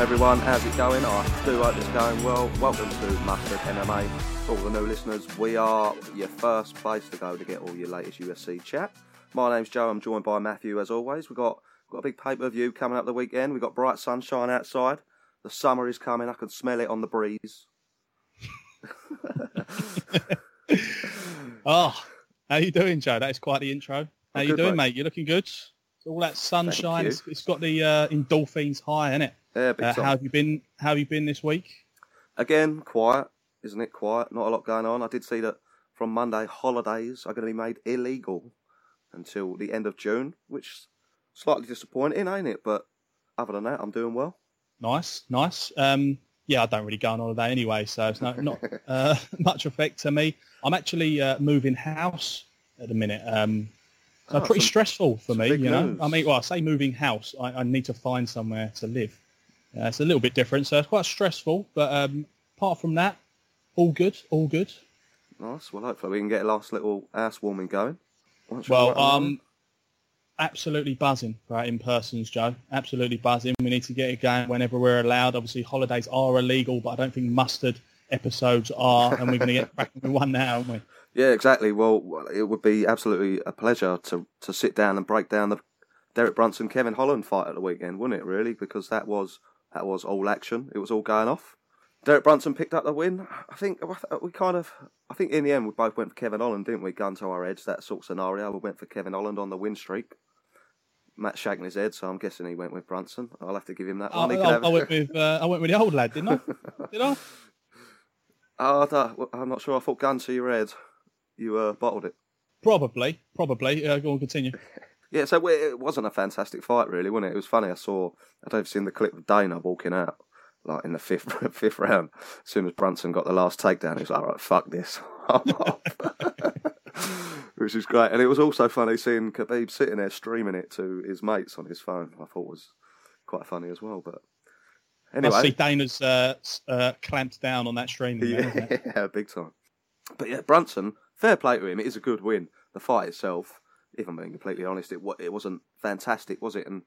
All right, welcome everyone. How's it going? I do hope it's going well. Welcome to Mustard MMA. For all the new listeners, we are your first place to go to get all your latest UFC chat. My name's Joe. I'm joined by Matthew as always. We've got got a big pay per view coming up the weekend. We've got bright sunshine outside. The summer is coming. I can smell it on the breeze. oh, how you doing, Joe? That is quite the intro. How I'm you good, doing, mate. mate? You looking good? All that sunshine. It's, it's got the uh, endorphins high, isn't it? Yeah, big Uh, time. how have you been? How have you been this week? Again, quiet, isn't it? Quiet. Not a lot going on. I did see that from Monday, holidays are going to be made illegal until the end of June, which is slightly disappointing, ain't it? But other than that, I'm doing well. Nice, nice. Um, yeah, I don't really go on holiday anyway, so it's not not uh, much effect to me. I'm actually uh, moving house at the minute. Um, so Oh, pretty some- stressful for me, you know. news. I mean, well, I say moving house. I, I need to find somewhere to live. Uh, it's a little bit different, so it's quite stressful. But um, apart from that, all good, all good. Nice. Well, hopefully we can get a last little ass warming going. Once Well, um, absolutely buzzing for our in-persons, Joe. Absolutely buzzing. We need to get it going whenever we're allowed. Obviously, holidays are illegal, but I don't think mustard episodes are, and we're going to get cracking with one now, aren't we? Yeah, exactly. Well, well, it would be absolutely a pleasure to to sit down and break down the Derek Brunson Kevin Holland fight at the weekend, wouldn't it? Really, because that was that was all action. It was all going off. Derek Brunson picked up the win. I think we kind of. I think in the end we both went for Kevin Holland, didn't we? Gun to our heads, that sort of scenario. We went for Kevin Holland on the win streak. Matt's shaking his head, so I'm guessing he went with Brunson. I'll have to give him that I, one. Could I- I went with uh, I went with the old lad, didn't I? Did I? Oh, I am not sure. I thought gun to your head. You uh, bottled it. Probably, probably. Uh, go on, continue. Yeah, so it it wasn't a fantastic fight, really, wasn't it? It was funny. I saw, I don't know if you've seen the clip of Dana walking out, like in the fifth fifth round. As soon as Brunson got the last takedown, he was like, "All right, fuck this," I'm off. which is great. And it was also funny seeing Khabib sitting there streaming it to his mates on his phone. I thought was quite funny as well. But I see anyway, Dana's uh, uh, clamped down on that stream. there, isn't yeah, big time. But yeah, Brunson, fair play to him. It is a good win. The fight itself, if I'm being completely honest, it it wasn't fantastic, was it? And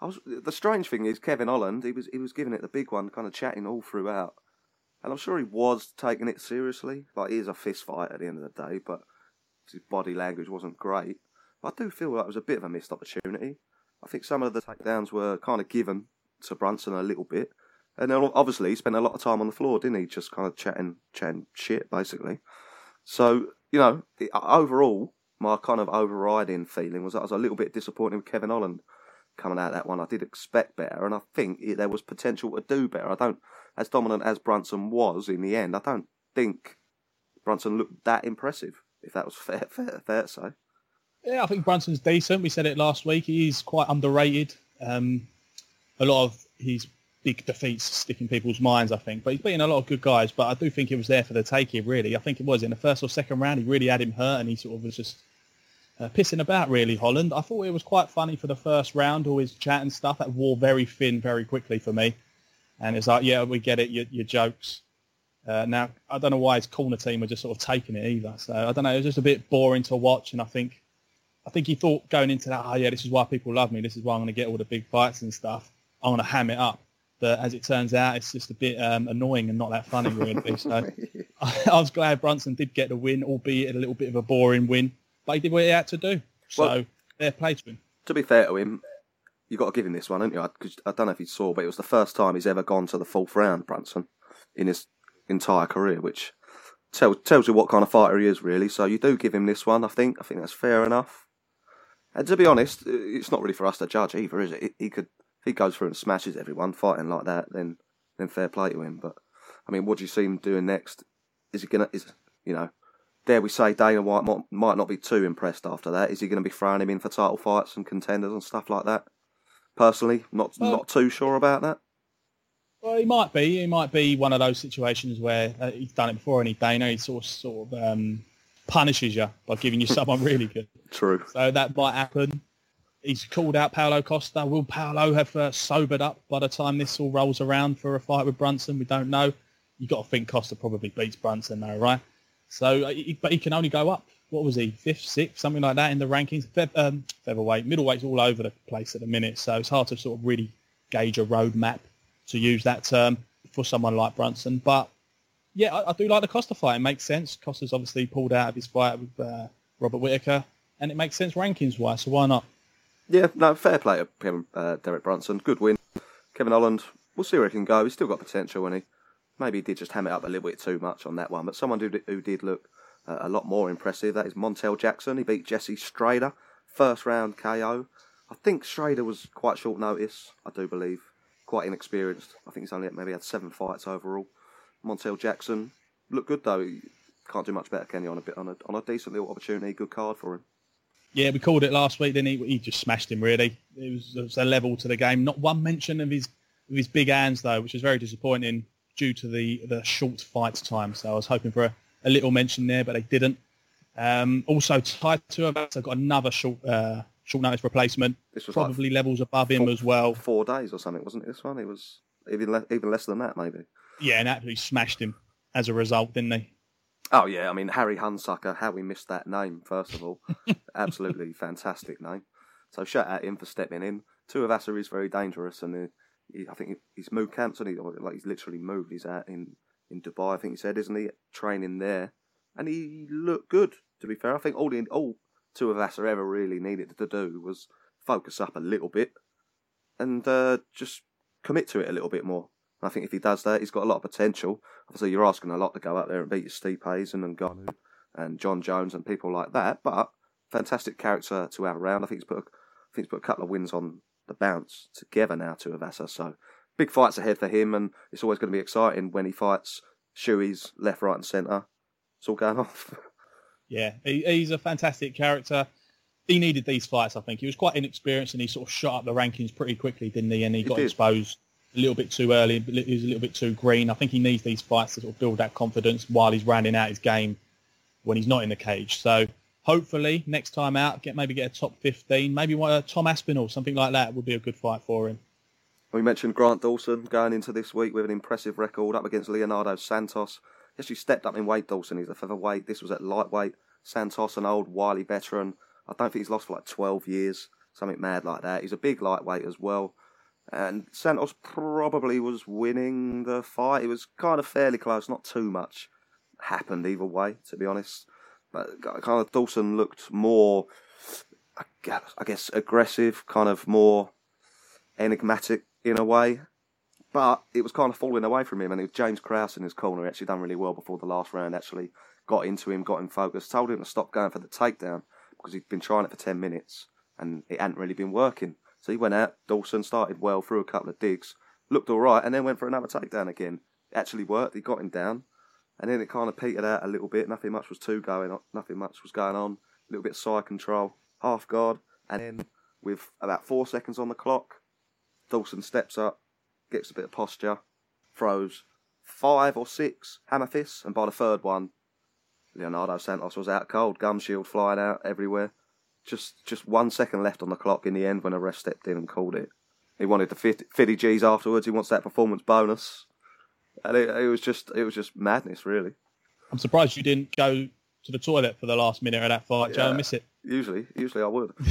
I was the strange thing is Kevin Holland. He was he was giving it the big one, kind of chatting all throughout, and I'm sure he was taking it seriously. Like he is a fist fight at the end of the day, but his body language wasn't great. But I do feel like it was a bit of a missed opportunity. I think some of the takedowns were kind of given to Brunson a little bit. And then obviously he spent a lot of time on the floor, didn't he? Just kind of chatting, chatting shit, basically. So you know, overall, my kind of overriding feeling was that I was a little bit disappointed with Kevin Holland coming out of that one. I did expect better, and I think it, there was potential to do better. I don't, as dominant as Brunson was in the end, I don't think Brunson looked that impressive. If that was fair, fair, fair to say. Yeah, I think Brunson's decent. We said it last week. He's quite underrated. Um, a lot of his big defeats stick in people's minds, I think. But he's beaten a lot of good guys. But I do think it was there for the taking, really. I think it was in the first or second round. He really had him hurt, and he sort of was just uh, pissing about, really, Holland. I thought it was quite funny for the first round, all his chat and stuff. That wore very thin very quickly for me. And it's like, yeah, we get it, your, your jokes. Uh, now, I don't know why his corner team were just sort of taking it either. So I don't know. It was just a bit boring to watch. And I think I think he thought going into that, oh yeah, this is why people love me. This is why I'm going to get all the big fights and stuff. I'm going to ham it up. But as it turns out, it's just a bit um, annoying and not that funny, really. so I, I was glad Brunson did get the win, albeit a little bit of a boring win. But he did what he had to do. So Well- fair play to him. to be fair to him, you've got to give him this one, haven't you? I, 'cause I don't know if you saw, but it was the first time he's ever gone to the fourth round, Brunson, in his entire career, which tells tells you what kind of fighter he is, really. So you do give him this one. I think. I think that's fair enough. And to be honest, it's not really for us to judge either, is it? He- He could, if he goes through and smashes everyone fighting like that, then then fair play to him. But I mean, what do you see him doing next? Is he gonna? Is you know? Dare we say Dana White might, might not be too impressed after that? Is he going to be throwing him in for title fights and contenders and stuff like that? Personally, not Well- not too sure about that. Well, he might be. He might be one of those situations where uh, he's done it before, and he Dana he sort of sort of um, punishes you by giving you someone really good. True. So that might happen. He's called out Paulo Costa. Will Paulo have uh, sobered up by the time this all rolls around for a fight with Brunson? We don't know. You've got to think Costa probably beats Brunson though, right? So, uh, but he can only go up. What was he? Fifth, sixth, something like that in the rankings. Fe- um, featherweight, middleweight's all over the place at the minute. So it's hard to sort of really gauge a roadmap to use that term for someone like Brunson. But yeah, I, I do like the Costa fight. It makes sense. Costa's obviously pulled out of his fight with uh, Robert Whitaker, and it makes sense rankings wise. So why not? Yeah, no, fair play to Kevin, uh, Derek Brunson. Good win. Kevin Holland, we'll see where he can go. He's still got potential, and he maybe he did just ham it up a little bit too much on that one. But someone who, who did look uh, a lot more impressive, that is Montel Jackson. He beat Jesse Strader, first round KO. I think Strader was quite short notice, I do believe. Quite inexperienced. I think he's only maybe had seven fights overall. Montel Jackson looked good though. He can't do much better, can you? On a bit on a on a decent little opportunity, good card for him. Yeah, we called it last week. Then he he just smashed him. Really, it was, it was a level to the game. Not one mention of his of his big hands though, which was very disappointing due to the the short fight time. So I was hoping for a, a little mention there, but they didn't. Um, also, Tuivasa got another short uh, short notice replacement. This was probably like levels above him four- as well. Four days or something, wasn't it? This one, it was even le- even less than that, maybe. Yeah, and absolutely smashed him as a result, didn't they? Oh yeah, I mean Harry Hunsucker. How we missed that name? First of all, absolutely fantastic name. So shout out him for stepping in. Two of Tuivasa is very dangerous, and I think he's moved camps, and he like he's literally moved. He's out in in Dubai, I think he said, isn't he? Training there, and he looked good. To be fair, I think all the all Tuivasa ever really needed to do was focus up a little bit and uh, just commit to it a little bit more. I think if he does that, he's got a lot of potential. Obviously, you're asking a lot to go out there and beat your Steve Hazen and Ngannou and Jon Jones and people like that. But fantastic character to have around. I think he's put, a, I think he's put a couple of wins on the bounce together now Tuivasa. So big fights ahead for him, and it's always going to be exciting when he fights Shuey's left, right, and centre. It's all going off. Yeah, he, he's a fantastic character. He needed these fights, I think. He was quite inexperienced and he sort of shot up the rankings pretty quickly, didn't he? And he, He got did. exposed a little bit too early. He was a little bit too green. I think he needs these fights to sort of build that confidence while he's rounding out his game when he's not in the cage. So hopefully next time out, get maybe get a top 15, maybe one, uh, Tom Aspinall, something like that would be a good fight for him. We mentioned Grant Dawson going into this week with an impressive record up against Leonardo Santos. He actually stepped up in weight, Dawson. He's a featherweight. This was at lightweight. Santos, an old, wily veteran. I don't think he's lost for like 12 years, something mad like that. He's a big lightweight as well. And Santos probably was winning the fight. It was kind of fairly close, not too much happened either way, to be honest. Uh, but kind of Dawson looked more, I guess aggressive, kind of more enigmatic in a way. But it was kind of falling away from him, and it was James Krause in his corner. He actually done really well before the last round. Actually got into him, got him focused, told him to stop going for the takedown because he'd been trying it for ten minutes and it hadn't really been working. So he went out. Dawson started well, threw a couple of digs, looked all right, and then went for another takedown again. It actually worked. He got him down, and then it kind of petered out a little bit. Nothing much was too going on. Nothing much was going on. A little bit of side control, half guard, and then with about four seconds on the clock, Dawson steps up, gets a bit of posture, throws five or six hammer fists, and by the third one, Leonardo Santos was out cold, gum shield flying out everywhere. Just just one second left on the clock in the end when a ref stepped in and called it. He wanted the 50, 50 G's afterwards. He wants that performance bonus, and it, it was just it was just madness, really. I'm surprised you didn't go to the toilet for the last minute of that fight, Joe. I miss it. Usually, usually I would.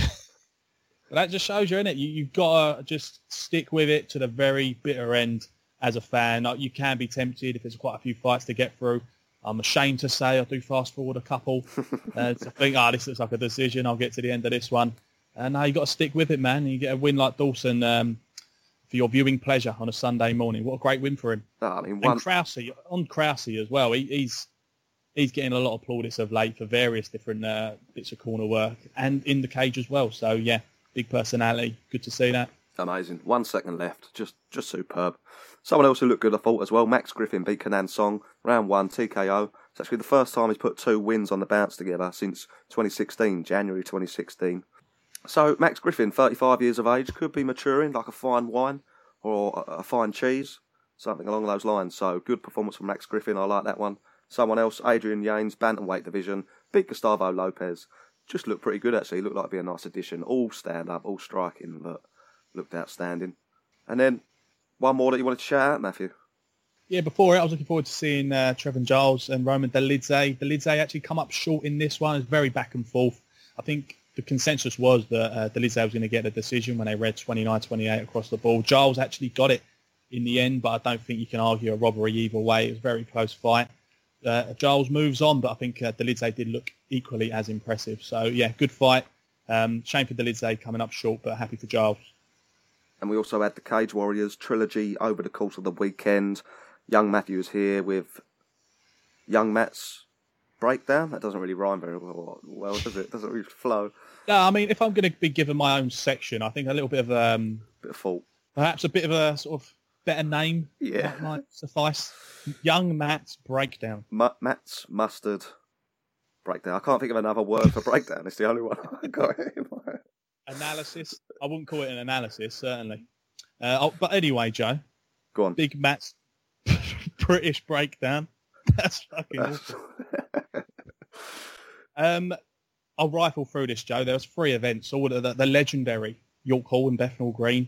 But that just shows you, innit? You you've got to just stick with it to the very bitter end as a fan. Like, you can be tempted if there's quite a few fights to get through. I'm ashamed to say I do fast forward a couple uh, to think, ah, this looks like a decision. I'll get to the end of this one. And now you got to stick with it, man. You get a win like Dawson um, for your viewing pleasure on a Sunday morning. What a great win for him. No, I mean, one And Krause, on Krause as well, he, he's he's getting a lot of plaudits of late for various different uh, bits of corner work and in the cage as well. So yeah, big personality. Good to see that. Amazing. One second left. Just just superb. Someone else who looked good, I thought, as well. Max Griffin beat Kenan Song. Round one, TKO. It's actually the first time he's put two wins on the bounce together since 2016, January 2016. So Max Griffin, 35 years of age, could be maturing like a fine wine or a, fine cheese, something along those lines. So good performance from Max Griffin. I like that one. Someone else, Adrian Yanes, bantamweight division, beat Gustavo Lopez. Just looked pretty good actually. Looked like be a nice addition. All stand up, all striking, but looked outstanding. And then one more that you wanted to shout out, Matthew. Yeah, before it, I was looking forward to seeing uh, Trevor Giles and Roman Dolidze. Dolidze actually come up short in this one. It's very back and forth. I think the consensus was that uh, Dolidze was going to get a decision when they read 29-28 across the ball. Giles actually got it in the end, but I don't think you can argue a robbery either way. It was a very close fight. Uh, Giles moves on, but I think uh, Dolidze did look equally as impressive. So yeah, good fight. Um, shame for Dolidze coming up short, but happy for Giles. And we also had the Cage Warriors trilogy over the course of the weekend. Young Matthews here with Young Matt's breakdown. That doesn't really rhyme very well, well does it? Doesn't really flow. Yeah, I mean, if I'm going to be given my own section, I think a little bit of um, bit of fault, perhaps a bit of a sort of better name. Yeah, might, suffice. Young Matt's breakdown. M- Matt's mustard breakdown. I can't think of another word for breakdown. It's the only one I got. Analysis. I wouldn't call it an analysis, certainly. Uh, oh, but anyway, Joe. Go on. Big Matt's British breakdown. That's fucking awful. um, I'll rifle through this, Joe. There was three events, all the, the, the legendary York Hall and Bethnal Green.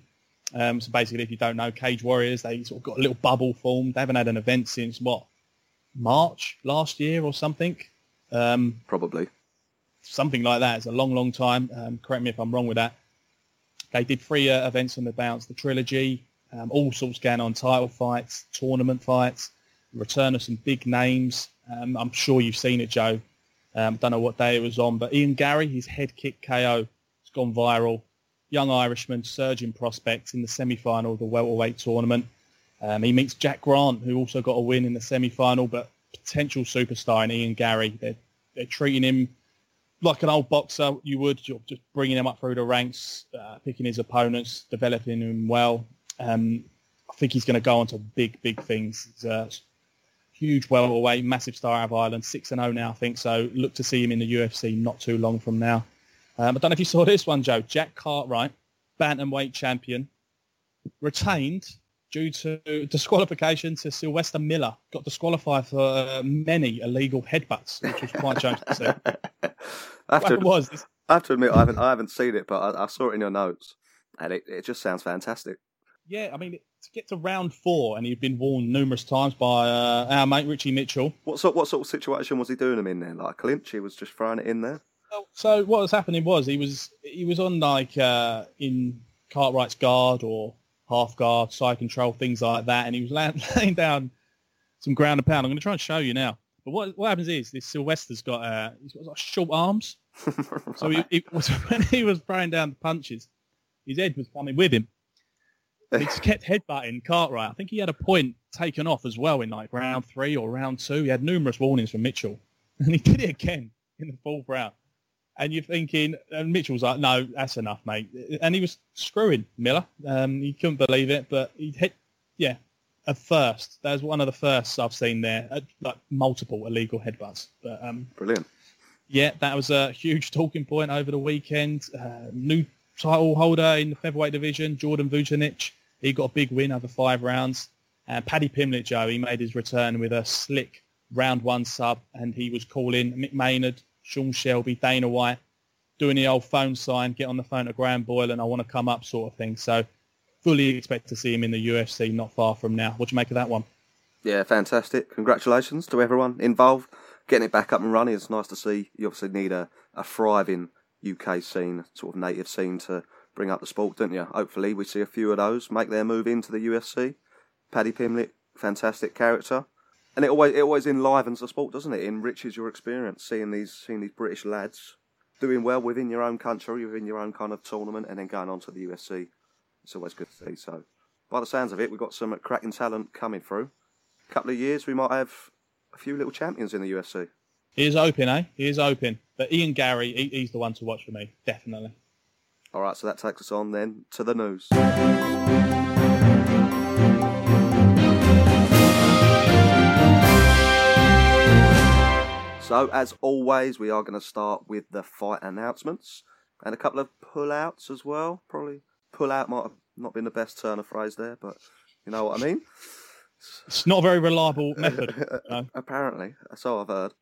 Um, so basically, if you don't know, Cage Warriors, they sort of got a little bubble formed. They haven't had an event since what March last year or something. Um, Probably something like that. It's a long, long time. Um, correct me if I'm wrong with that. They did three uh, events on the bounce, the trilogy, um, all sorts going on, title fights, tournament fights, return of some big names. Um, I'm sure you've seen it, Joe. Um, don't know what day it was on, but Ian Garry, his head kick KO, has gone viral. Young Irishman, surging prospects in the semi-final of the welterweight tournament. Um, he meets Jack Grant, who also got a win in the semi-final, but potential superstar in Ian Garry. They're, they're treating him like an old boxer you would, you're just bringing him up through the ranks, uh, picking his opponents, developing him well. Um, I think he's going to go on to big, big things. He's a huge welterweight, massive star out of Ireland, 6 and 0 now, I think. So look to see him in the UFC not too long from now. Um, I don't know if you saw this one, Joe. Jack Cartwright, bantamweight champion, retained due to disqualification to Sylvester Miller. Got disqualified for uh, many illegal headbutts, which was quite strange to see. I have, to, was, this... I have to admit, I haven't, I haven't seen it, but I, I saw it in your notes, and it, it just sounds fantastic. Yeah, I mean, to get to round four, and he'd been warned numerous times by uh, our mate Richie Mitchell. What sort, what sort of situation was he doing him in there? Like a clinch? He was just throwing it in there. So what was happening was he was he was on like uh, in Cartwright's guard or half guard, side control, things like that, and he was laying, laying down some ground and pound. I'm going to try and show you now. But what what happens is this Sylvester's got uh, he's got like short arms, right. so he, he was, when he was throwing down the punches, his head was coming with him. He just kept headbutting Cartwright. I think he had a point taken off as well in like round three or round two. He had numerous warnings from Mitchell, and he did it again in the fourth round and you're thinking, and Mitchell's like, no, that's enough, mate. And he was screwing Miller. Um, he couldn't believe it, but he hit, yeah, a first. That was one of the firsts I've seen there, like multiple illegal headbutts. But um, brilliant. Yeah, that was a huge talking point over the weekend. Uh, new title holder in the featherweight division, Jordan Vucenic. He got a big win over five rounds. And Paddy Pimblett, Joe, he made his return with a slick round one sub, and he was calling Mick Maynard, Sean Shelby, Dana White, doing the old phone sign, get on the phone to Graham Boylan and I want to come up sort of thing. So fully expect to see him in the UFC not far from now. What do you make of that one? Yeah, fantastic. Congratulations to everyone involved. Getting it back up and running. It's nice to see. You obviously need a, a thriving UK scene, sort of native scene to bring up the sport, don't you? Hopefully we see a few of those make their move into the UFC. Paddy Pimblett, fantastic character and it always it always enlivens the sport, doesn't it? It enriches your experience seeing these seeing these British lads doing well within your own country, within your own kind of tournament, and then going on to the UFC. It's always good to see. So, by the sounds of it, we've got some cracking talent coming through. A couple of years, we might have a few little champions in the UFC. He is open, eh? He is open. But Ian Garry, he, he's the one to watch for me, definitely. All right, so that takes us on then to the news. So, as always, we are going to start with the fight announcements and a couple of pull-outs as well. Probably pull-out might have not been the best turn of phrase there, but you know what I mean. It's not a very reliable method. no. Apparently, so I've heard.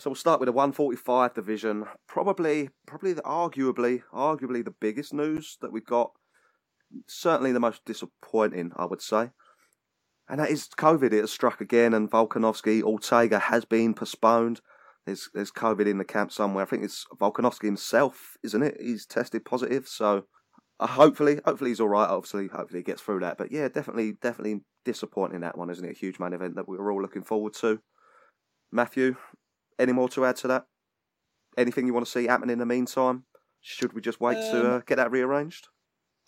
So we'll start with the 145 division. Probably, probably, the, arguably, arguably the biggest news that we've got. Certainly the most disappointing, I would say. And that is COVID. It has struck again, and Volkanovski Ortega has been postponed. There's there's COVID in the camp somewhere. I think it's Volkanovski himself, isn't it? He's tested positive, so uh, hopefully, hopefully he's all right. Obviously, hopefully he gets through that. But yeah, definitely, definitely disappointing that one, isn't it? A huge main event that we were all looking forward to. Matthew, any more to add to that? Anything you want to see happen in the meantime? Should we just wait um, to uh, get that rearranged?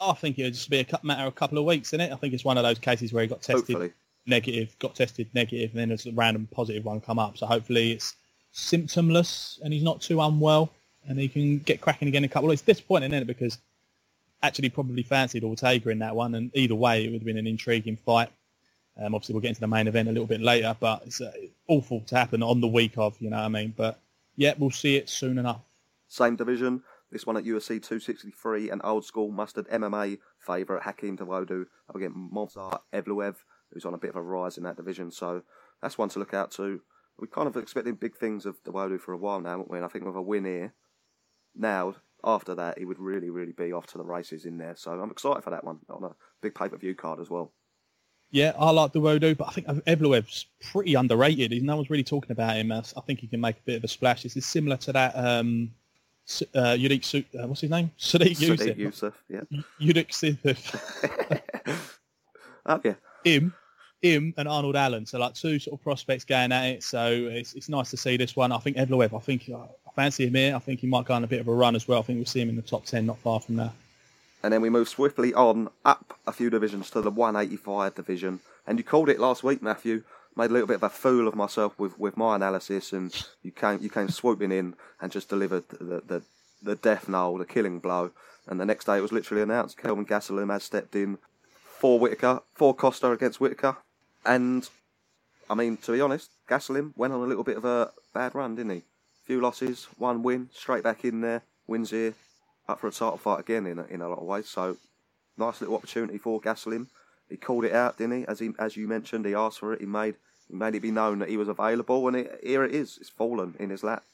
I think it'll just be a matter of a couple of weeks, isn't it? I think it's one of those cases where he got tested hopefully. negative, got tested negative, and then there's a random positive one come up. So hopefully it's symptomless and he's not too unwell and he can get cracking again in a couple of weeks. It's disappointing, isn't it? Because actually probably fancied Ortega in that one, and either way, it would have been an intriguing fight. Um, obviously, we'll get into the main event a little bit later, but it's uh, awful to happen on the week of, you know what I mean? But yeah, we'll see it soon enough. Same division. This one at UFC 263, an old school mustard MMA favourite, Hakeem Dawodu, up against Movsar Evloev, who's on a bit of a rise in that division. So that's one to look out to. We kind of expecting big things of Dawodu for a while now, haven't we? And I think with a win here, now after that, he would really, really be off to the races in there. So I'm excited for that one on a big pay per view card as well. Yeah, I like Dawodu, but I think Evloev's pretty underrated. No one's really talking about him. I think he can make a bit of a splash. This is similar to that um, uh, uh, what's his name? Sodiq Yusuff. Yusuff, yeah. Yudik Yusuff. oh, yeah. Him, him and Arnold Allen. So like two sort of prospects going at it. So it's, it's nice to see this one. I think Evloev, I think I fancy him here. I think he might go on a bit of a run as well. I think we'll see him in the top 10 not far from now. And then we move swiftly on up a few divisions to the 185 division. And you called it last week, Matthew. Made a little bit of a fool of myself with, with my analysis, and you came you came swooping in and just delivered the, the, the death knell, the killing blow. And the next day it was literally announced Kelvin Gastelum has stepped in for Whitaker, for Costa against Whitaker. And I mean, to be honest, Gastelum went on a little bit of a bad run, didn't he? few losses, one win, straight back in there, wins here, up for a title fight again in a, in a lot of ways. So nice little opportunity for Gastelum. He called it out, didn't he? As he as you mentioned, he asked for it. He made he made it be known that he was available, and it, here it is. It's fallen in his lap.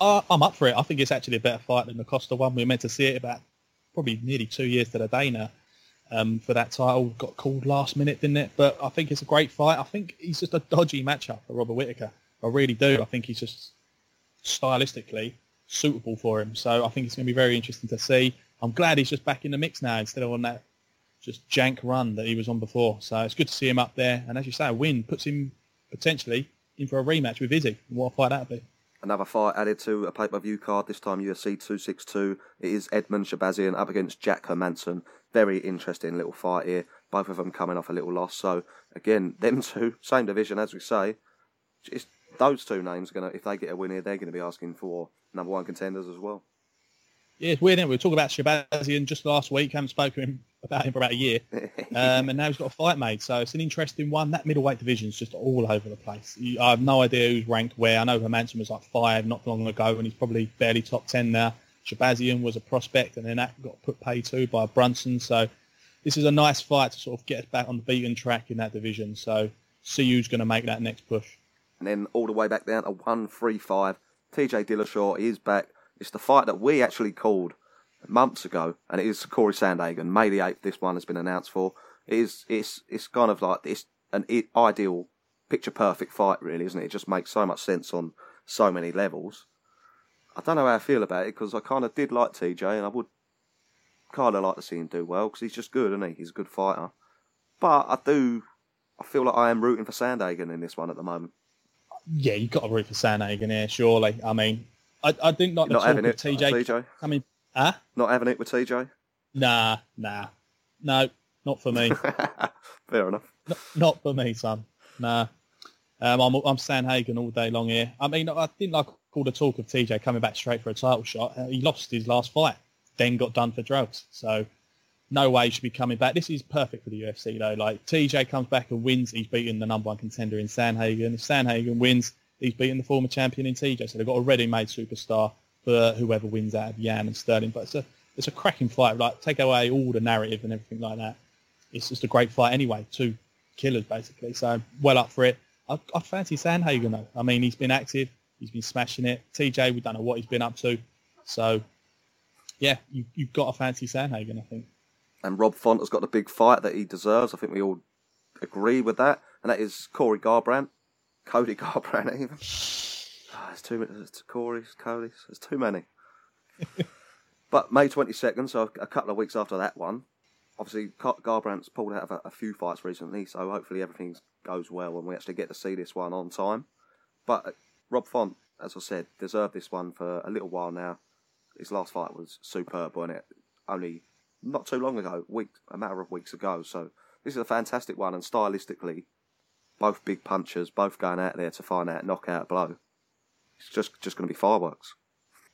Uh, I'm up for it. I think it's actually a better fight than the Costa one. We were meant to see it about probably nearly two years to the day now um, for that title. Got called last minute, didn't it? But I think it's a great fight. I think he's just a dodgy matchup for Robert Whitaker. I really do. I think he's just stylistically suitable for him. So I think it's going to be very interesting to see. I'm glad he's just back in the mix now instead of on that just jank run that he was on before. So it's good to see him up there. And as you say, a win puts him potentially in for a rematch with Izzy. What a fight that'd be. Another fight added to a pay-per-view card, this time UFC 262. It is Edmen Shahbazyan up against Jack Hermansson. Very interesting little fight here. Both of them coming off a little loss. So, again, them two, same division as we say. It's those two names are gonna, if they get a win here, they're going to be asking for number one contenders as well. Yeah, it's weird. We were talking about Shahbazyan just last week. Haven't spoken about him for about a year, um, and now he's got a fight made. So it's an interesting one. That middleweight division is just all over the place. I have no idea who's ranked where. I know Hermansson was like five not long ago, and he's probably barely top ten now. Shahbazyan was a prospect, and then that got put pay to by Brunson. So this is a nice fight to sort of get us back on the beaten track in that division. So see who's going to make that next push and then all the way back down to 135. TJ Dillashaw is back. It's the fight that we actually called months ago, and it is Corey Sandhagen. May the 8th, this one has been announced for. It is, it's, it's kind of like it's an ideal, picture perfect fight, really, isn't it? It just makes so much sense on so many levels. I don't know how I feel about it because I kind of did like TJ, and I would kind of like to see him do well because he's just good, isn't he? He's a good fighter. But I do, I feel like I am rooting for Sandhagen in this one at the moment yeah, you've got to root for Sandhagen here, surely. I mean, I, I think not the not having it, TJ. TJ. I mean, huh? Not having it with TJ? Nah, nah, no, not for me. Fair enough. Not, not, for me, son. Nah. Um, I'm I'm Sandhagen all day long here. I mean, I didn't like all the talk of TJ coming back straight for a title shot. Uh, he lost his last fight, then got done for drugs. So no way should be coming back. This is perfect for the UFC though. Like TJ comes back and wins, he's beating the number one contender in Sandhagen. If Sandhagen wins, he's beating the former champion in TJ. So they've got a ready-made superstar for whoever wins out of Yan and Sterling. But it's a it's a cracking fight. Like take away all the narrative and everything like that. It's just a great fight anyway. Two killers basically. So well up for it. I, I fancy Sandhagen though. I mean, he's been active. He's been smashing it. TJ, we don't know what he's been up to. So yeah, you, you've got to fancy Sandhagen, I think and Rob Font has got the big fight that he deserves. I think we all agree with that, and that is Corey Garbrandt, Cody Garbrandt even. Oh, there's too many. There's Corey's, Cody's. There's too many. But May 22nd, so a couple of weeks after that one, obviously Garbrandt's pulled out of a, a, few fights recently, so hopefully everything goes well and we actually get to see this one on time. But uh, Rob Font, as I said, deserved this one for a little while now. His last fight was superb, wasn't it? Only not too long ago, week, a matter of weeks ago. So this is a fantastic one, and stylistically, both big punchers, both going out there to find out knockout blow. It's just just going to be fireworks.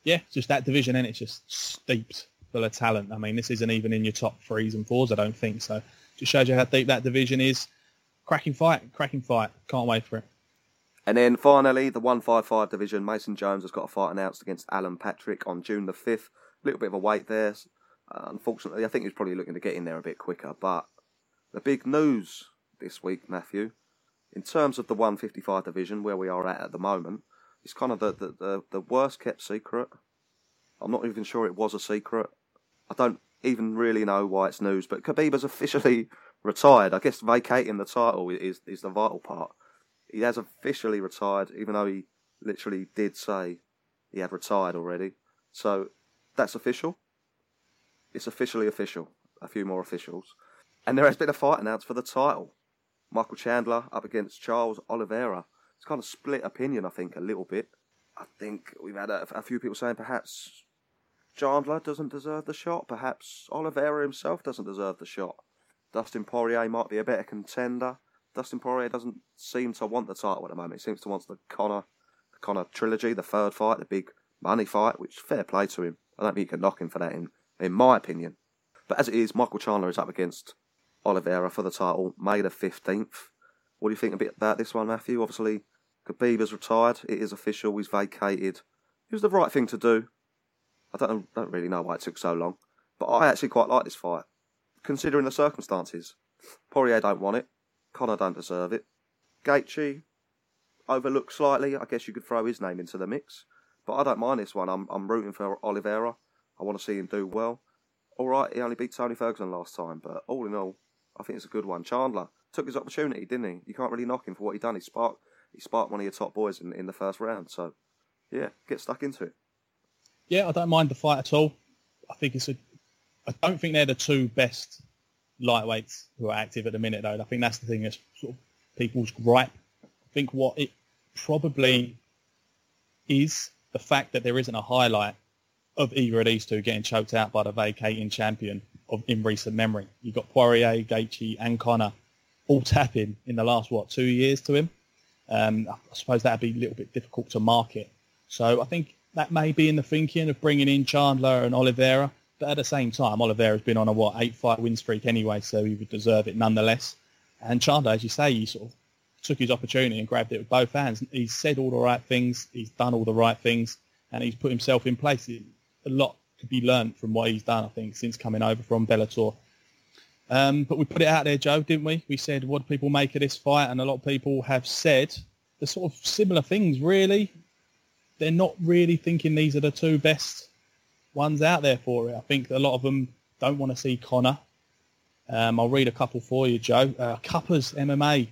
Yeah, just that division, and it's just steeped full of talent. I mean, this isn't even in your top threes and fours, I don't think. So just shows you how deep that division is. Cracking fight, cracking fight. Can't wait for it. And then finally, the 155 division, Mason Jones has got a fight announced against Alan Patrick on June the 5th. A little bit of a wait there. Unfortunately, I think he's probably looking to get in there a bit quicker. But the big news this week, Matthew, in terms of the 155 division, where we are at at the moment, it's kind of the, the, the, the worst kept secret. I'm not even sure it was a secret. I don't even really know why it's news, but Khabib has officially retired. I guess vacating the title is is the vital part. He has officially retired, even though he literally did say he had retired already. So that's official. It's officially official. A few more officials. And there has been a fight announced for the title. Michael Chandler up against Charles Oliveira. It's kind of split opinion, I think, a little bit. I think we've had a, a few people saying perhaps Chandler doesn't deserve the shot. Perhaps Oliveira himself doesn't deserve the shot. Dustin Poirier might be a better contender. Dustin Poirier doesn't seem to want the title at the moment. He seems to want the Conor, the Conor trilogy, the third fight, the big money fight, which fair play to him. I don't think you can knock him for that, in, in my opinion. But as it is, Michael Chandler is up against Oliveira for the title May the 15th. What do you think a bit about this one, Matthew? Obviously, Khabib has retired. It is official. He's vacated. It was the right thing to do. I don't, don't really know why it took so long. But I actually quite like this fight, considering the circumstances. Poirier don't want it. Conor don't deserve it. Gaethje overlooked slightly. I guess you could throw his name into the mix. But I don't mind this one. I'm I'm rooting for Oliveira. I want to see him do well. All right, he only beat Tony Ferguson last time, but all in all, I think it's a good one. Chandler took his opportunity, didn't he? You can't really knock him for what he done. He sparked he sparked one of your top boys in, in the first round. So yeah, get stuck into it. Yeah, I don't mind the fight at all. I think it's a. I don't think they're the two best lightweights who are active at the minute, though. I think that's the thing that's sort of people's gripe. I think what it probably is the fact that there isn't a highlight of either of these two getting choked out by the vacating champion of in recent memory. You've got Poirier, Gaethje, and Conor all tapping in the last what two years to him. Um, I suppose that'd be a little bit difficult to market. So I think that may be in the thinking of bringing in Chandler and Oliveira. But at the same time, Oliveira's been on a what eight fight win streak anyway, so he would deserve it nonetheless. And Chandler, as you say, he sort of took his opportunity and grabbed it with both hands. He's said all the right things, he's done all the right things, and he's put himself in place. A lot could be learned from what he's done, I think, since coming over from Bellator. Um, but we put it out there, Joe, didn't we? We said, what do people make of this fight? And a lot of people have said the sort of similar things, really they're not really thinking these are the two best ones out there for it. I think a lot of them don't want to see Conor. Um, I'll read a couple for you, Joe. Uh, Cupper's MMA,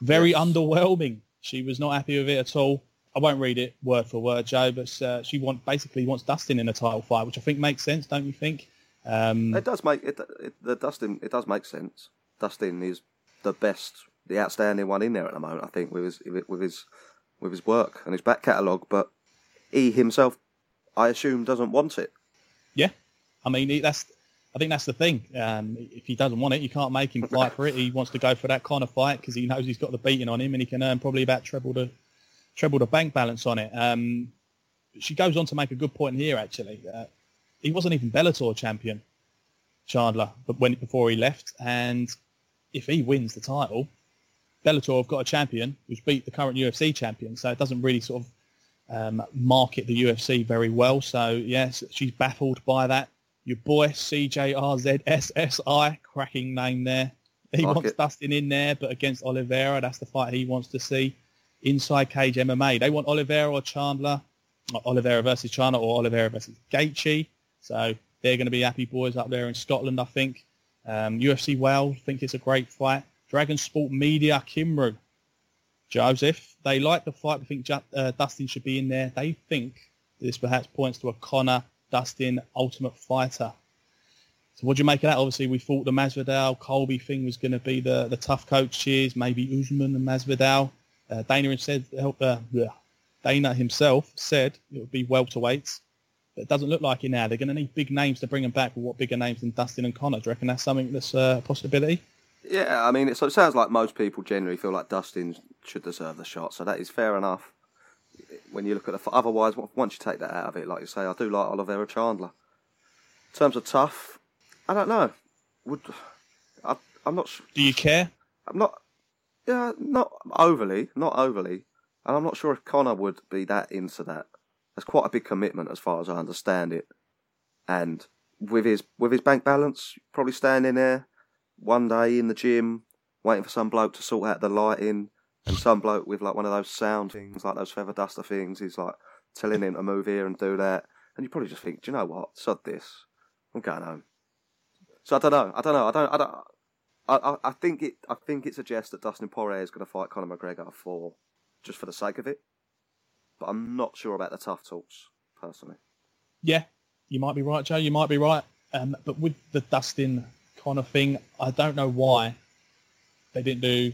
very yes. underwhelming. She was not happy with it at all. I won't read it word for word, Joe, but uh, she want basically wants Dustin in a title fight, which I think makes sense, don't you think? Um, it does make it, it. The Dustin, it does make sense. Dustin is the best, the outstanding one in there at the moment. I think with his with his with his work and his back catalogue, but he himself, I assume, doesn't want it. Yeah, I mean that's. I think that's the thing. Um, if he doesn't want it, you can't make him fight for it. He wants to go for that kind of fight because he knows he's got the beating on him and he can earn probably about treble the treble the bank balance on it. Um, she goes on to make a good point here. Actually, uh, he wasn't even Bellator champion, Chandler, but when before he left, and if he wins the title, Bellator have got a champion who's beat the current UFC champion. So it doesn't really sort of um, market the UFC very well. So yes, she's baffled by that. Your boy CJRZSSI, cracking name there. He wants it. Dustin in there, but against Oliveira, that's the fight he wants to see. Inside Cage MMA, they want Oliveira or Chandler, Oliveira versus Chandler or Oliveira versus Gaethje. So they're going to be happy boys up there in Scotland, I think. Um, UFC Wales, think it's a great fight. Dragon Sport Media, Cymru, Joseph. They like the fight. They think uh, Dustin should be in there. They think this perhaps points to a Conor Dustin Ultimate Fighter. So what do you make of that? Obviously, we thought the Masvidal Colby thing was going to be the, the TUF coaches, maybe Usman and Masvidal. Uh, Dana said, uh, Dana himself said it would be welterweights. But it doesn't look like it now. They're going to need big names to bring them back. But what bigger names than Dustin and Conor? Do you reckon that's something that's uh, a possibility? Yeah, I mean, it, so it sounds like most people generally feel like Dustin should deserve the shot. So that is fair enough. When you look at the otherwise, once you take that out of it, like you say, I do like Oliveira Chandler. In terms of TUF, I don't know. Would I, I'm not. Do you care? I'm not. Yeah, not overly, not overly, and I'm not sure if Conor would be that into that. That's quite a big commitment, as far as I understand it. And with his with his bank balance, probably standing there one day in the gym, waiting for some bloke to sort out the lighting, and some bloke with like one of those sound things, like those feather duster things, is like telling him to move here and do that. And you probably just think, do you know what? Sod this. I'm going home. So I don't know. I don't know. I don't. I don't. I, I, think it. I think it suggests that Dustin Poirier is going to fight Conor McGregor for just for the sake of it. But I'm not sure about the TUF talks personally. Yeah, you might be right, Joe. You might be right. Um, but with the Dustin Conor thing, I don't know why they didn't do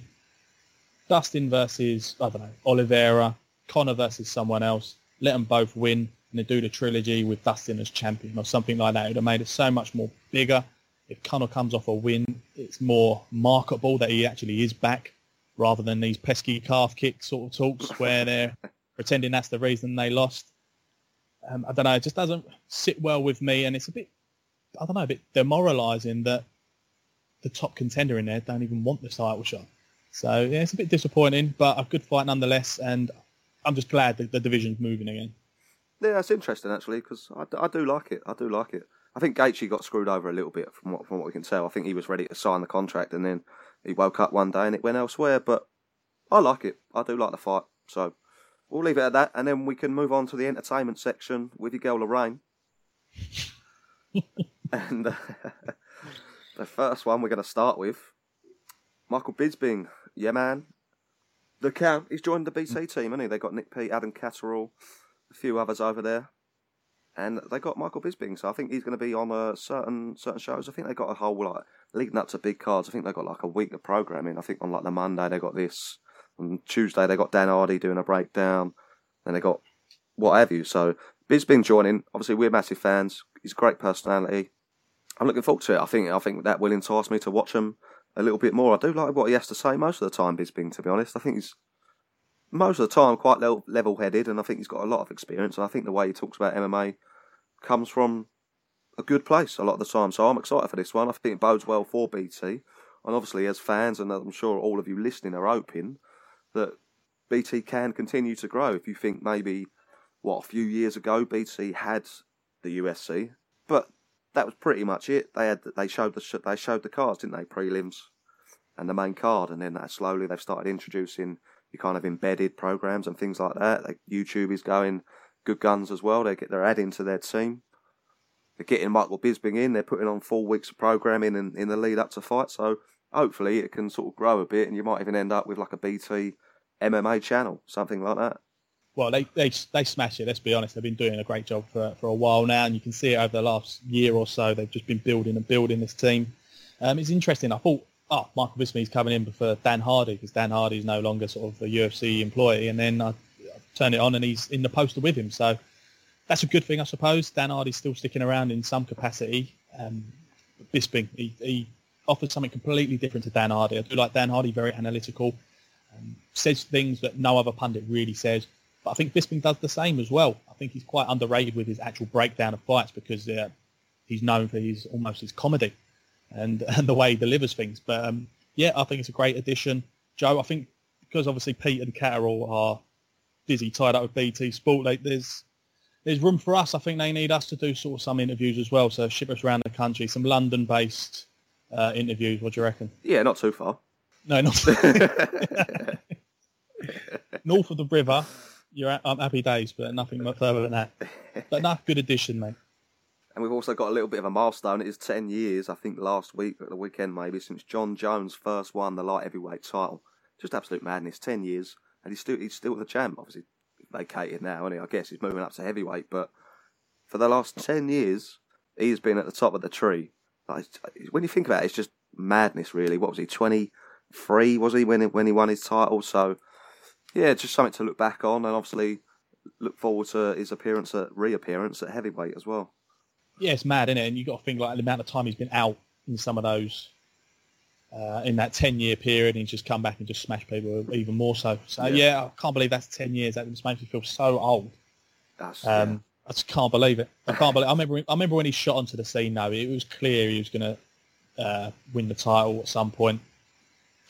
Dustin versus I don't know Oliveira, Conor versus someone else. Let them both win, and do the trilogy with Dustin as champion or something like that. It would have made it so much more bigger if Conor comes off a win, it's more marketable that he actually is back rather than these pesky calf kick sort of talks where they're pretending that's the reason they lost. Um, I don't know. It just doesn't sit well with me, and it's a bit, I don't know, a bit demoralising that the top contender in there don't even want the title shot. So yeah, it's a bit disappointing, but a good fight nonetheless, and I'm just glad that the division's moving again. Yeah, it's interesting actually because I, I do like it. I do like it. I think Gaethje got screwed over a little bit from what from what we can tell. I think he was ready to sign the contract, and then he woke up one day and it went elsewhere. But I like it. I do like the fight. So we'll leave it at that, and then we can move on to the entertainment section with your girl Lorraine. and uh, the first one we're going to start with Michael Bisping. Yeah, man. The count. He's joined the BT team, hasn't he? They got Nick Peet, Adam Catterall, a few others over there and they got Michael Bisping, so I think he's going to be on a certain certain shows. I think they got a whole like leading up to big cards. I think they got like a week of programming. I think on like the Monday they got this, on Tuesday they got Dan Hardy doing a breakdown, then they got what have you. So Bisping joining. Obviously, we're massive fans. He's a great personality. I'm looking forward to it. I think I think that will entice me to watch him a little bit more. I do like what he has to say most of the time. Bisping, to be honest, I think he's most of the time quite level headed, and I think he's got a lot of experience. And I think the way he talks about MMA comes from a good place a lot of the time. So I'm excited for this one. I think it bodes well for BT, and obviously as fans, and I'm sure all of you listening are hoping that BT can continue to grow. If you think maybe what a few years ago BT had the UFC, but that was pretty much it. They had they showed the they showed the cards, didn't they? Prelims and the main card, and then slowly they've started introducing your kind of embedded programs and things like that. Like YouTube is going good guns as well. They get they're adding to their team. They're getting Michael Bisping in. They're putting on four weeks of programming in, in the lead up to fight. So hopefully it can sort of grow a bit, and you might even end up with like a BT MMA channel, something like that. Well, they they they smash it. Let's be honest. They've been doing a great job for for a while now, and you can see it over the last year or so. They've just been building and building this team. Um, it's interesting. I thought oh, Michael Bisping's coming in for Dan Hardy because Dan Hardy's no longer sort of a UFC employee. And then I, I turn it on and he's in the poster with him. So that's a good thing, I suppose. Dan Hardy's still sticking around in some capacity. Um, Bisping, he, he offers something completely different to Dan Hardy. I do like Dan Hardy, very analytical, um, says things that no other pundit really says. But I think Bisping does the same as well. I think he's quite underrated with his actual breakdown of fights because uh, he's known for his almost his comedy and and the way he delivers things. But um, yeah, I think it's a great addition. Joe, I think because obviously Peet and Catterall are busy tied up with BT Sport, like there's there's room for us. I think they need us to do sort of some interviews as well. So ship us around the country, some London-based uh, interviews. What do you reckon? Yeah, not too far. No, not north of the river. You're I'm happy days, but nothing further than that. But enough good addition, mate. And we've also got a little bit of a milestone. It is 10 years, I think, last week, at the weekend maybe, since Jon Jones first won the light heavyweight title. Just absolute madness. 10 years, and he's still he's still the champ. Obviously, vacated now, and I guess he's moving up to heavyweight. But for the last ten years, he's been at the top of the tree. Like, when you think about it, it's just madness, really. What was he? Twenty three was he when he, when he won his title? So yeah, just something to look back on, and obviously look forward to his appearance at reappearance at heavyweight as well. Yeah, it's mad, isn't it? And you've got to think like the amount of time he's been out in some of those uh, in that ten year period, and he's just come back and just smashed people even more so. So yeah, yeah I can't believe that's ten years. That just makes me feel so old. That's, um, yeah. I just can't believe it. I can't believe. I remember. I remember when he shot onto the scene. Though it was clear he was going to uh, win the title at some point.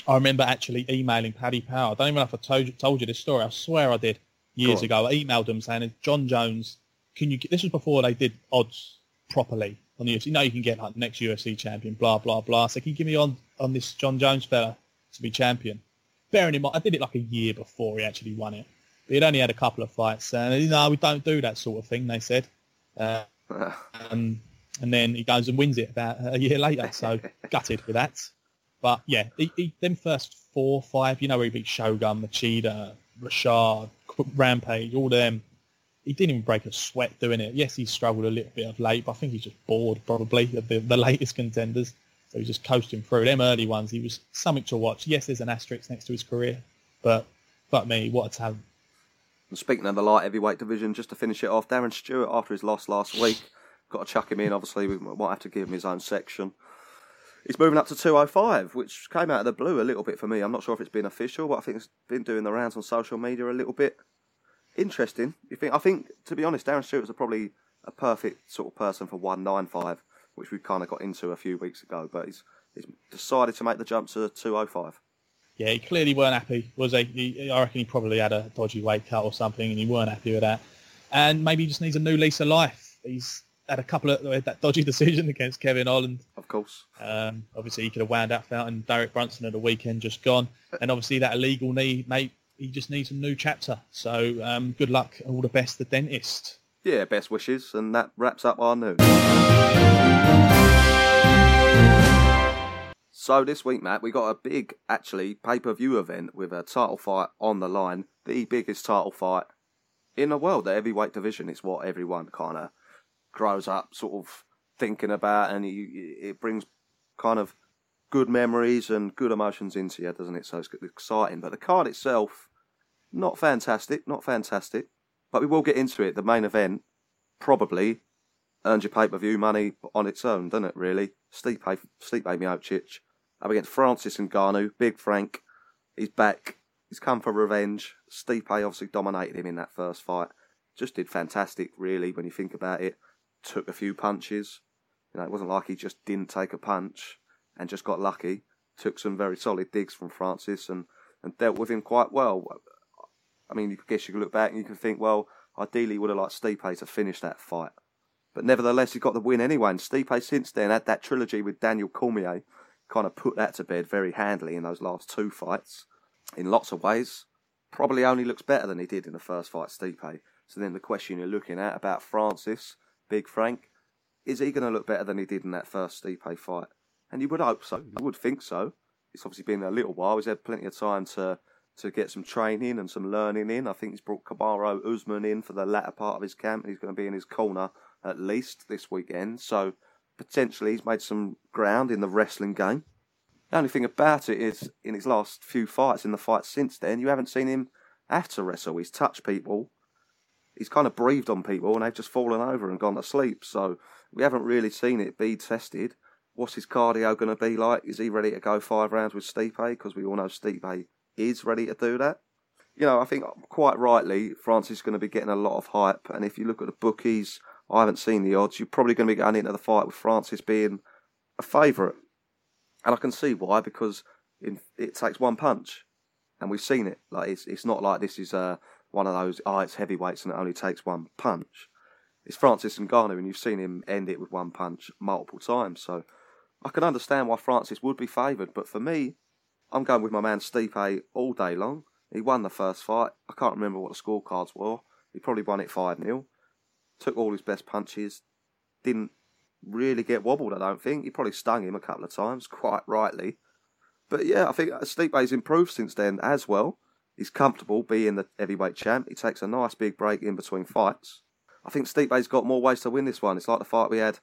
I remember actually emailing Paddy Power. I don't even know if I told you, told you this story. I swear I did years ago. I emailed him saying, "Jon Jones, can you?" This was before they did odds properly on the UFC. You know, you can get like the next UFC champion, blah blah blah. So can you give me on on this Jon Jones fella to be champion? Bearing in mind, I did it like a year before he actually won it. But he'd only had a couple of fights, and you know, we don't do that sort of thing. They said, uh, um, and then he goes and wins it about a year later. So gutted with that. But yeah, he, he, them first four, five, you know, where he beat Shogun, Machida, Rashad, Rampage, all them. He didn't even break a sweat doing it. Yes, he struggled a little bit of late, but I think he's just bored probably of the, the latest contenders. So he's just coasting through them early ones. He was something to watch. Yes, there's an asterisk next to his career, but fuck me, what a talent. And speaking of the light heavyweight division, just to finish it off, Darren Stewart after his loss last week, got to chuck him in. Obviously, we might have to give him his own section. He's moving up to 205, which came out of the blue a little bit for me. I'm not sure if it's been official, but I think it's been doing the rounds on social media a little bit. Interesting. You think? I think, to be honest, Darren Stewart's a probably a perfect sort of person for 195, which we kind of got into a few weeks ago. But he's he's decided to make the jump to 205. Yeah, he clearly weren't happy, was he? he? I reckon he probably had a dodgy weight cut or something, and he weren't happy with that. And maybe he just needs a new lease of life. He's had a couple of that dodgy decision against Kevin Holland. Of course. Um, obviously, he could have wound up out and Derek Brunson at the weekend just gone. And obviously, that illegal knee, mate, he just needs a new chapter. So um, good luck all the best, the dentist. Yeah, best wishes. And that wraps up our news. So this week, Matt, we got a big, actually, pay-per-view event with a title fight on the line. The biggest title fight in the world, the heavyweight division. It's what everyone kind of grows up sort of thinking about, and it brings kind of good memories and good emotions into you, doesn't it? So it's exciting. But the card itself, not fantastic, not fantastic. But we will get into it. The main event probably earns your pay per view money on its own, doesn't it? Really, Stipe, Stipe Miocic up against Francis and Ngannou, Big Frank. He's back. He's come for revenge. Stipe obviously dominated him in that first fight. Just did fantastic, really, when you think about it. Took a few punches. You know, it wasn't like he just didn't take a punch and just got lucky. Took some very solid digs from Francis and, and dealt with him quite well. I mean, you guess you could look back and you can think, well, ideally would have liked Stipe to finish that fight. But nevertheless, he got the win anyway. And Stipe since then had that trilogy with Daniel Cormier, kind of put that to bed very handily in those last two fights. In lots of ways, probably only looks better than he did in the first fight, Stipe. So then the question you're looking at about Francis, Big Frank, is he going to look better than he did in that first Stipe fight? And you would hope so. You would think so. It's obviously been a little while. He's had plenty of time to to get some training and some learning in. I think he's brought Kamaru Usman in for the latter part of his camp. He's going to be in his corner at least this weekend. So potentially he's made some ground in the wrestling game. The only thing about it is, in his last few fights, in the fights since then, you haven't seen him have to wrestle. He's touched people, he's kind of breathed on people, and they've just fallen over and gone to sleep. So we haven't really seen it be tested. What's his cardio going to be like? Is he ready to go five rounds with Stipe? Because we all know Stipe is ready to do that. You know, I think quite rightly, Francis is going to be getting a lot of hype. And if you look at the bookies, I haven't seen the odds. You're probably going to be going into the fight with Francis being a favourite. And I can see why, because in, it takes one punch. And we've seen it. Like It's, it's not like this is uh, one of those, oh, it's heavyweights and it only takes one punch. It's Francis and Ngannou, and you've seen him end it with one punch multiple times. So I can understand why Francis would be favoured. But for me, I'm going with my man Stipe all day long. He won the first fight. I can't remember what the scorecards were. He probably won it 5 0. Took all his best punches. Didn't really get wobbled, I don't think. He probably stung him a couple of times, quite rightly. But yeah, I think Stipe's improved since then as well. He's comfortable being the heavyweight champ. He takes a nice big break in between fights. I think Stipe's got more ways to win this one. It's like the fight we had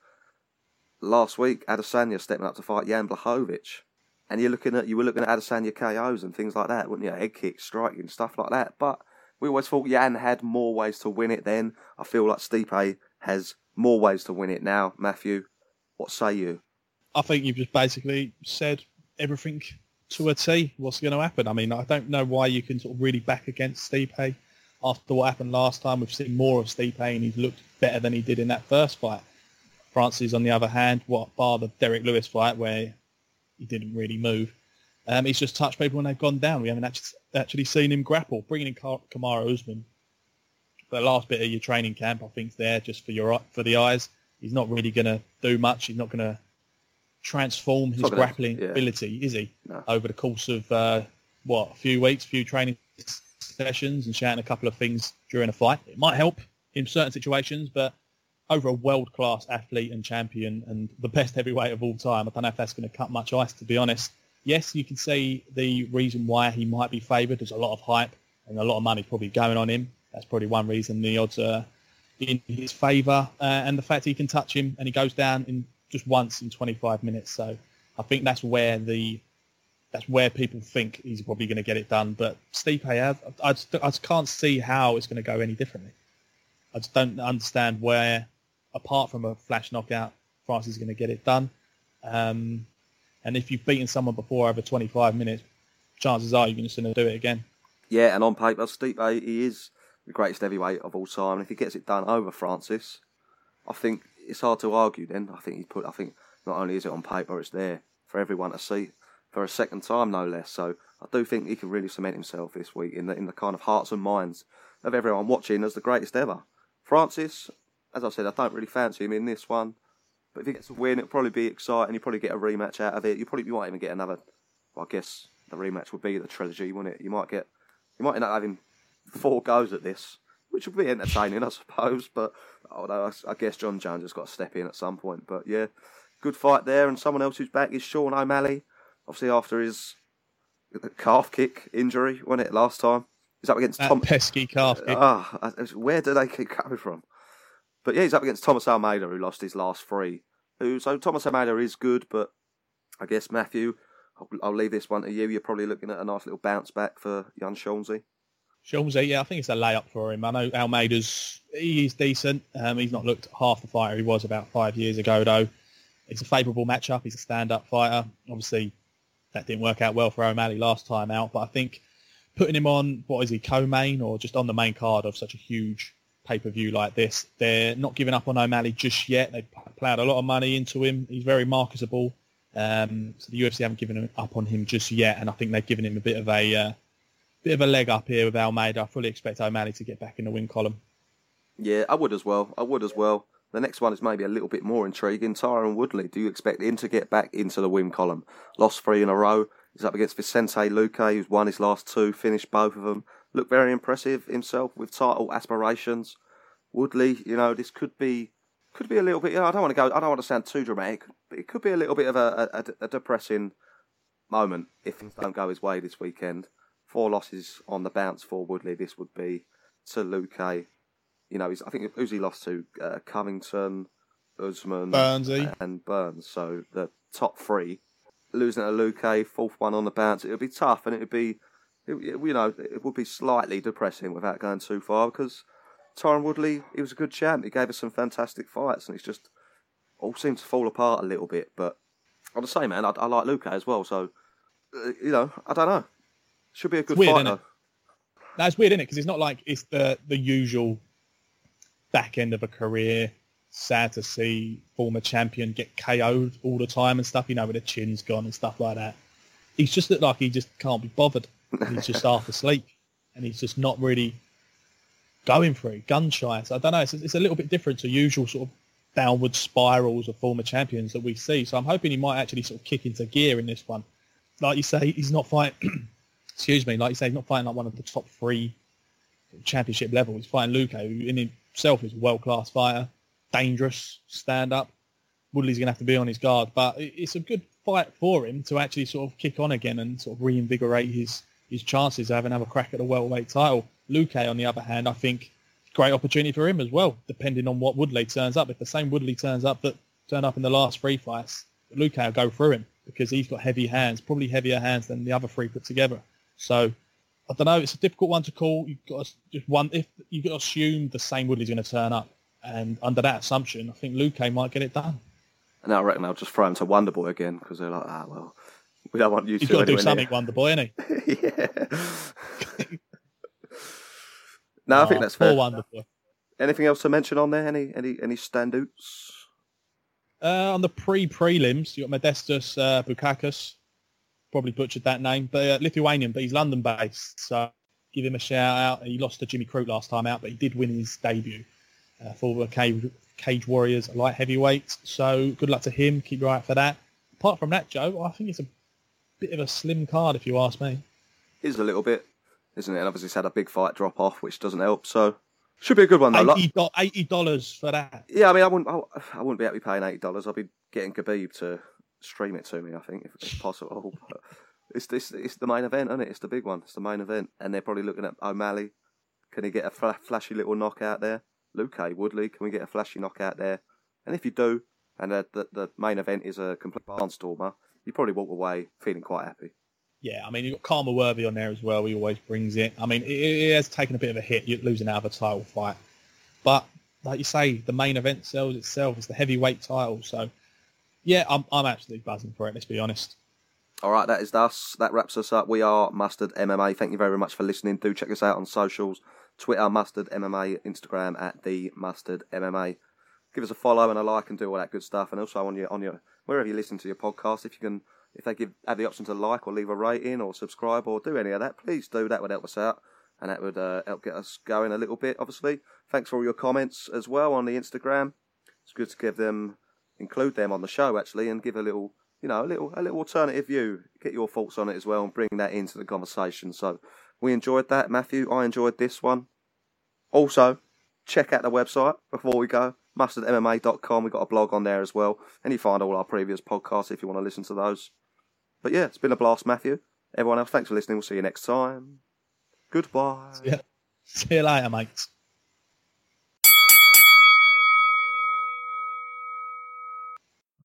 last week. Adesanya stepping up to fight Jan Blachowicz. And you're looking at you were looking at Adesanya KOs and things like that, wouldn't you? Head kicks, striking, stuff like that. But we always thought Jan had more ways to win it then. I feel like Stipe has more ways to win it now. Matthew, what say you? I think you've just basically said everything to a T. What's going to happen? I mean, I don't know why you can sort of really back against Stipe after what happened last time. We've seen more of Stipe and he's looked better than he did in that first fight. Francis, on the other hand, what bar the Derrick Lewis fight where he didn't really move. Um, he's just touched people when they've gone down. We haven't actually, actually seen him grapple. Bringing in Kamaru Usman, the last bit of your training camp, I think, there just for your for the eyes. He's not really going to do much. He's not going to transform his grappling yeah. ability, is he? No. Over the course of uh, what a few weeks, a few training sessions, and shouting a couple of things during a fight. It might help in certain situations, but over a world-class athlete and champion and the best heavyweight of all time, I don't know if that's going to cut much ice, to be honest. Yes, you can see the reason why he might be favoured. There's a lot of hype and a lot of money probably going on him. That's probably one reason the odds are in his favour. Uh, and the fact he can touch him and he goes down in just once in 25 minutes. So I think that's where the that's where people think he's probably going to get it done. But Stipe, I, I, just, I just can't see how it's going to go any differently. I just don't understand where apart from a flash knockout, Francis going to get it done. Um, and if you've beaten someone before over 25 minutes, chances are you're going to do it again. Yeah, and on paper, Stipe, he is the greatest heavyweight of all time. And if he gets it done over Francis, I think it's hard to argue. Then I think he put. I think not only is it on paper, it's there for everyone to see for a second time, no less. So I do think he can really cement himself this week in the in the kind of hearts and minds of everyone watching as the greatest ever. Francis, as I said, I don't really fancy him in this one. But if he gets a win, it'll probably be exciting. You'll probably get a rematch out of it. You probably you might even get another. Well, I guess the rematch would be the trilogy, wouldn't it? You might get, you might end up having four goes at this, which would be entertaining, I suppose. But although I, I guess Jon Jones has got to step in at some point. But yeah, good fight there. And someone else who's back is Sean O'Malley. Obviously after his calf kick injury, wasn't it last time? He's up against that Tom pesky calf kick. Ah, where do they keep coming from? But yeah, he's up against Thomas Almeida, who lost his last three. So Thomas Almeida is good, but I guess Matthew, I'll, I'll leave this one to you. You're probably looking at a nice little bounce back for young Shaughnessy. Shaughnessy, yeah, I think it's a layup for him. I know Almeida's he's decent. Um, he's not looked half the fighter he was about five years ago, though. It's a favourable matchup. He's a stand-up fighter. Obviously, that didn't work out well for O'Malley last time out, but I think putting him on what is he co-main or just on the main card of such a huge pay-per-view like this. They're not giving up on O'Malley just yet. They've plowed a lot of money into him. He's very marketable. Um, so the UFC haven't given up on him just yet, and I think they've given him a bit of a uh, bit of a leg up here with Almeida. I fully expect O'Malley to get back in the win column. Yeah, I would as well. I would as well. The next one is maybe a little bit more intriguing. Tyron Woodley. Do you expect him to get back into the win column? Lost three in a row. He's up against Vicente Luque, who's won his last two, finished both of them looked very impressive himself with title aspirations. Woodley, you know, this could be could be a little bit. You know, I don't want to go. I don't want to sound too dramatic, but it could be a little bit of a, a, a depressing moment if things don't go his way this weekend. Four losses on the bounce for Woodley. This would be to Luque. You know, he's, I think who's he lost to? Uh, Covington, Usman, Burnsy. and Burns. So the top three. Losing to Luque, fourth one on the bounce. It would be tough, and it would be it, you know, it would be slightly depressing without going too far because Tyron Woodley, he was a good champ. He gave us some fantastic fights, and it's just all seemed to fall apart a little bit. But on the same man, I, I like Luque as well. So uh, you know, I don't know. Should be a good weird, fight. That's weird, isn't it? Because it's not like it's the the usual back end of a career. Sad to see former champion get KO'd all the time and stuff. You know, with the chin's gone and stuff like that. He's just looked like he just can't be bothered he's just half asleep and he's just not really going for it, gun shy. So I don't know. It's, it's a little bit different to usual sort of downward spirals of former champions that we see. So I'm hoping he might actually sort of kick into gear in this one. Like you say, he's not fighting. excuse me. Like you say, he's not fighting like one of the top three championship level. He's fighting Luque, who in himself is a world class fighter, dangerous, stand up. Woodley's going to have to be on his guard, but it's a good fight for him to actually sort of kick on again and sort of reinvigorate his his chances of having another crack at the welterweight title. Luque, on the other hand, I think great opportunity for him as well, depending on what Woodley turns up. If the same Woodley turns up that turned up in the last three fights, Luque will go through him because he's got heavy hands, probably heavier hands than the other three put together. So I don't know. It's a difficult one to call. You've got to just one. If you assume the same Woodley's going to turn up, and under that assumption, I think Luque might get it done. And I reckon they'll just throw him to Wonderboy again because they're like, ah, well, we don't want you He's to. got to do something, near." Wonder Boy, ain't he? yeah. no, I think Oh, that's fair. Wonder Boy. Anything else to mention on there? Any any any standouts? Uh, on the pre-prelims, you got Modestas uh, Bukauskas. Probably butchered that name, but uh, Lithuanian, but he's London-based, so give him a shout out. He lost to Jimmy Crute last time out, but he did win his debut uh, for the Cage, Cage Warriors light heavyweight. So good luck to him. Keep your eye out for that. Apart from that, Joe, I think it's a bit of a slim card, if you ask me. Is a little bit, isn't it? And obviously, it's had a big fight drop off, which doesn't help. So should be a good one though. Eighty dollars for that. yeah, I mean, I wouldn't, I, I wouldn't be happy paying eighty dollars. I'd be getting Khabib to stream it to me. I think if it's possible. But it's this, it's the main event, isn't it? It's the big one. It's the main event, and they're probably looking at O'Malley. Can he get a flashy little knockout there? Luque Woodley, can we get a flashy knockout there? And if you do, and the, the, the main event is a complete barnstormer, you probably walk away feeling quite happy. Yeah, I mean, you've got Khama Worthy on there as well. He always brings it. I mean, it, it has taken a bit of a hit, you're losing out of a title fight. But, like you say, the main event sells itself. It's the heavyweight title. So, yeah, I'm, I'm absolutely buzzing for it, let's be honest. All right, that is us. That wraps us up. We are Mustard MMA. Thank you very much for listening. Do check us out on socials: Twitter Mustard MMA, Instagram at the Mustard MMA. Give us a follow and a like and do all that good stuff. And also on your on your wherever you listen to your podcast, if you can, if they give have the option to like or leave a rating or subscribe or do any of that, please do. That would help us out and that would uh, help get us going a little bit. Obviously, thanks for all your comments as well on the Instagram. It's good to give them include them on the show actually and give a little you know, a little a little alternative view. Get your thoughts on it as well and bring that into the conversation. So we enjoyed that, Matthew. I enjoyed this one. Also, check out the website before we go. mustardmma.com. We've got a blog on there as well. And you find all our previous podcasts if you want to listen to those. But yeah, it's been a blast, Matthew. Everyone else, thanks for listening. We'll see you next time. Goodbye. See you later, mates.